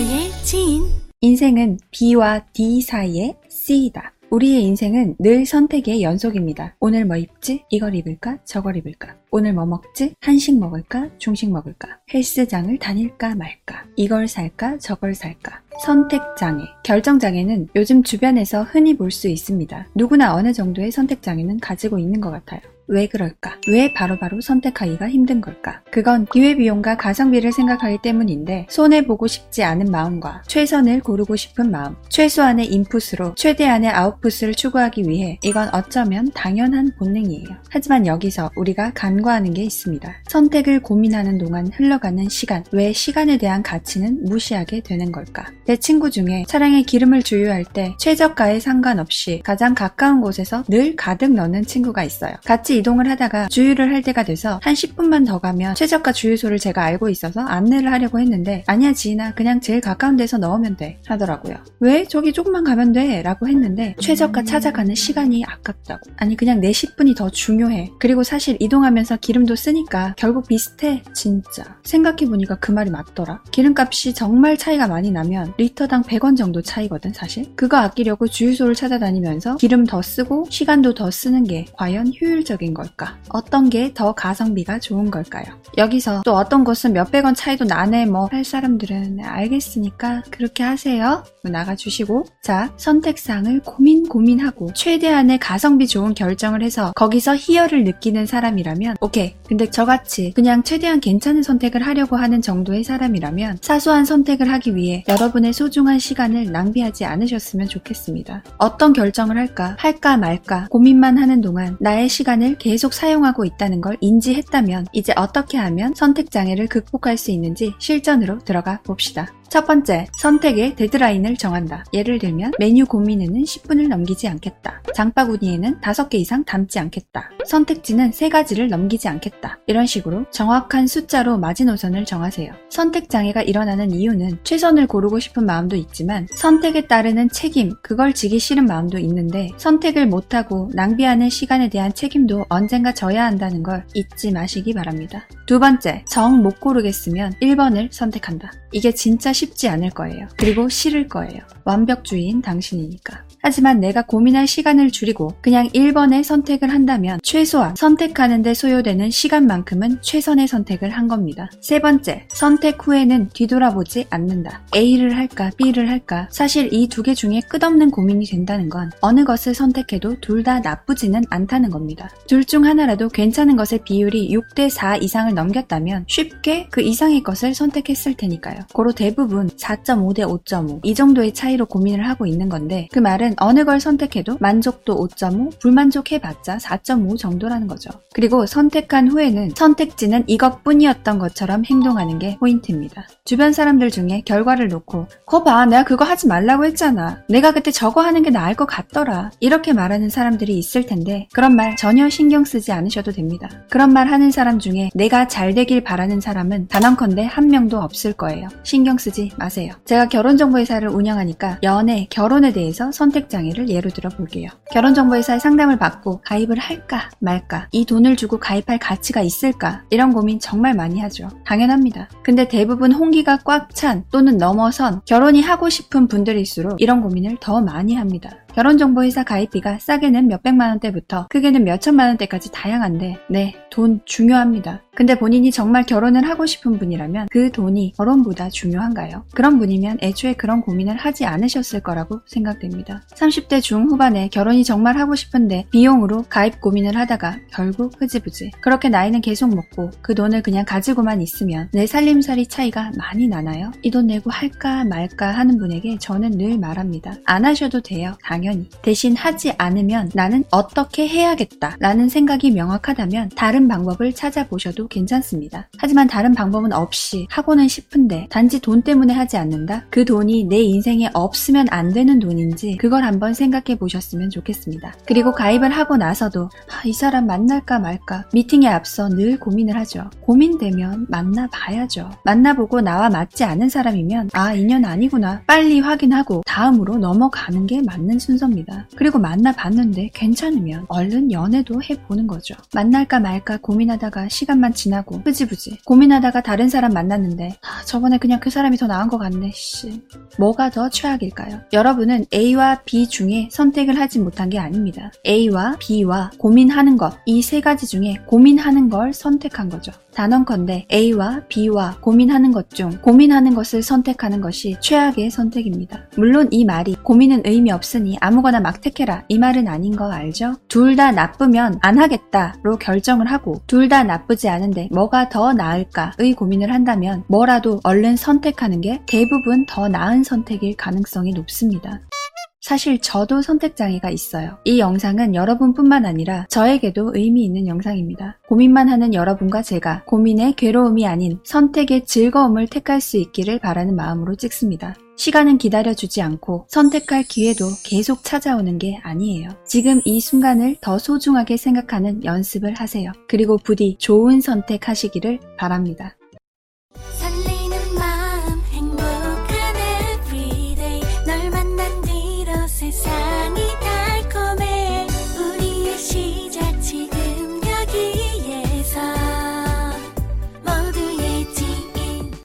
모두의 지인. 인생은 B와 D 사이의 C이다. 우리의 인생은 늘 선택의 연속입니다. 오늘 뭐 입지? 이걸 입을까? 저걸 입을까? 오늘 뭐 먹지? 한식 먹을까? 중식 먹을까? 헬스장을 다닐까 말까? 이걸 살까? 저걸 살까? 선택장애. 결정장애는 요즘 주변에서 흔히 볼 수 있습니다. 누구나 어느 정도의 선택장애는 가지고 있는 것 같아요. 왜 그럴까? 왜 바로바로 선택하기가 힘든 걸까? 그건 기회비용과 가성비를 생각하기 때문인데 손해보고 싶지 않은 마음과 최선을 고르고 싶은 마음, 최소한의 인풋으로 최대한의 아웃풋을 추구하기 위해 이건 어쩌면 당연한 본능이에요. 하지만 여기서 우리가 간과하는 게 있습니다. 선택을 고민하는 동안 흘러가는 시간, 왜 시간에 대한 가치는 무시하게 되는 걸까? 내 친구 중에 차량에 기름을 주유할 때 최저가에 상관없이 가장 가까운 곳에서 늘 가득 넣는 친구가 있어요. 같이 이동을 하다가 주유를 할 때가 돼서 한 10분만 더 가면 최저가 주유소를 제가 알고 있어서 안내를 하려고 했는데 아니야 지인아 그냥 제일 가까운 데서 넣으면 돼 하더라고요. 왜? 저기 조금만 가면 돼 라고 했는데 최저가 찾아가는 시간이 아깝다고. 아니 그냥 내 10분이 더 중요해. 그리고 사실 이동하면서 기름도 쓰니까 결국 비슷해. 진짜. 생각해보니까 그 말이 맞더라. 기름값이 정말 차이가 많이 나면 리터당 100원 정도 차이거든 사실. 그거 아끼려고 주유소를 찾아다니면서 기름 더 쓰고 시간도 더 쓰는 게 과연 효율적인 걸까? 어떤 게 더 가성비가 좋은 걸까요? 여기서 또 어떤 곳은 몇백 원 차이도 나네 뭐 할 사람들은 알겠으니까 그렇게 하세요. 나가주시고 자 선택상을 고민 고민하고 최대한의 가성비 좋은 결정을 해서 거기서 희열을 느끼는 사람이라면 오케이 근데 저같이 그냥 최대한 괜찮은 선택을 하려고 하는 정도의 사람이라면 사소한 선택을 하기 위해 여러분의 소중한 시간을 낭비하지 않으셨으면 좋겠습니다. 어떤 결정을 할까 할까 말까 고민만 하는 동안 나의 시간을 계속 사용하고 있다는 걸 인지했다면 이제 어떻게 하면 선택 장애를 극복할 수 있는지 실전으로 들어가 봅시다. 첫 번째, 선택의 데드라인을 정한다. 예를 들면 메뉴 고민에는 10분을 넘기지 않겠다. 장바구니에는 5개 이상 담지 않겠다. 선택지는 3가지를 넘기지 않겠다. 이런 식으로 정확한 숫자로 마지노선을 정하세요. 선택 장애가 일어나는 이유는 최선을 고르고 싶은 마음도 있지만 선택에 따르는 책임, 그걸 지기 싫은 마음도 있는데 선택을 못하고 낭비하는 시간에 대한 책임도 언젠가 져야 한다는 걸 잊지 마시기 바랍니다. 두 번째, 정 못 고르겠으면 1번을 선택한다. 이게 진짜 쉽지 않을 거예요. 그리고 싫을 거예요. 완벽주의인 당신이니까. 하지만 내가 고민할 시간을 줄이고 그냥 1번의 선택을 한다면 최소한 선택하는데 소요되는 시간만큼은 최선의 선택을 한 겁니다. 세 번째, 선택 후에는 뒤돌아보지 않는다. A를 할까, B를 할까? 사실 이 두 개 중에 끝없는 고민이 된다는 건 어느 것을 선택해도 둘 다 나쁘지는 않다는 겁니다. 둘 중 하나라도 괜찮은 것의 비율이 6대4 이상을 넘겼다면 쉽게 그 이상의 것을 선택했을 테니까요. 고로 대부분 4.5대 5.5 이 정도의 차이로 고민을 하고 있는 건데 그 말은 어느 걸 선택해도 만족도 5.5, 불만족해봤자 4.5 정도라는 거죠. 그리고 선택한 후에는 선택지는 이것뿐이었던 것처럼 행동하는 게 포인트입니다. 주변 사람들 중에 결과를 놓고 거봐 내가 그거 하지 말라고 했잖아. 내가 그때 저거 하는 게 나을 것 같더라. 이렇게 말하는 사람들이 있을 텐데 그런 말 전혀 신경 쓰지 않으셔도 됩니다. 그런 말 하는 사람 중에 내가 잘 되길 바라는 사람은 단언컨대 한 명도 없을 거예요. 신경 쓰지 마세요. 제가 결혼정보회사를 운영하니까 연애, 결혼에 대해서 선택 장애를 예로 들어 볼게요. 결혼정보회사에 상담을 받고 가입을 할까 말까 이 돈을 주고 가입할 가치가 있을까 이런 고민 정말 많이 하죠. 당연합니다. 근데 대부분 홍기가 꽉 찬 또는 넘어선 결혼이 하고 싶은 분들일수록 이런 고민을 더 많이 합니다. 결혼정보회사 가입비가 싸게는 몇백만 원대부터 크게는 몇천만 원대까지 다양한데 네, 돈 중요합니다. 근데 본인이 정말 결혼을 하고 싶은 분이라면 그 돈이 결혼보다 중요한가요? 그런 분이면 애초에 그런 고민을 하지 않으셨을 거라고 생각됩니다. 30대 중후반에 결혼이 정말 하고 싶은데 비용으로 가입 고민을 하다가 결국 흐지부지. 그렇게 나이는 계속 먹고 그 돈을 그냥 가지고만 있으면 내 살림살이 차이가 많이 나나요? 이 돈 내고 할까 말까 하는 분에게 저는 늘 말합니다. 안 하셔도 돼요. 당연히. 대신 하지 않으면 나는 어떻게 해야겠다 라는 생각이 명확하다면 다른 방법을 찾아보셔도 괜찮습니다. 하지만 다른 방법은 없이 하고는 싶은데 단지 돈 때문에 하지 않는다? 그 돈이 내 인생에 없으면 안 되는 돈인지 그걸 한번 생각해 보셨으면 좋겠습니다. 그리고 가입을 하고 나서도 아, 이 사람 만날까 말까 미팅에 앞서 늘 고민을 하죠. 고민되면 만나봐야죠. 만나보고 나와 맞지 않은 사람이면 아 인연 아니구나 빨리 확인하고 다음으로 넘어가는 게 맞는 순서입니다. 그리고 만나봤는데 괜찮으면 얼른 연애도 해보는 거죠. 만날까 말까 고민하다가 시간만 지나고 흐지부지 고민하다가 다른 사람 만났는데 아, 저번에 그냥 그 사람이 더 나은 것 같네 씨 뭐가 더 최악일까요? 여러분은 A와 B 중에 선택을 하지 못한 게 아닙니다. A와 B와 고민하는 것 이 세 가지 중에 고민하는 걸 선택한 거죠. 단언컨대 A와 B와 고민하는 것 중 고민하는 것을 선택하는 것이 최악의 선택입니다. 물론 이 말이 고민은 의미 없으니 아무거나 막 택해라 이 말은 아닌 거 알죠? 둘 다 나쁘면 안 하겠다로 결정을 하고 둘 다 나쁘지 않은데 뭐가 더 나을까의 고민을 한다면 뭐라도 얼른 선택하는 게 대부분 더 나은 선택일 가능성이 높습니다. 사실 저도 선택장애가 있어요. 이 영상은 여러분뿐만 아니라 저에게도 의미 있는 영상입니다. 고민만 하는 여러분과 제가 고민의 괴로움이 아닌 선택의 즐거움을 택할 수 있기를 바라는 마음으로 찍습니다. 시간은 기다려주지 않고 선택할 기회도 계속 찾아오는 게 아니에요. 지금 이 순간을 더 소중하게 생각하는 연습을 하세요. 그리고 부디 좋은 선택하시기를 바랍니다.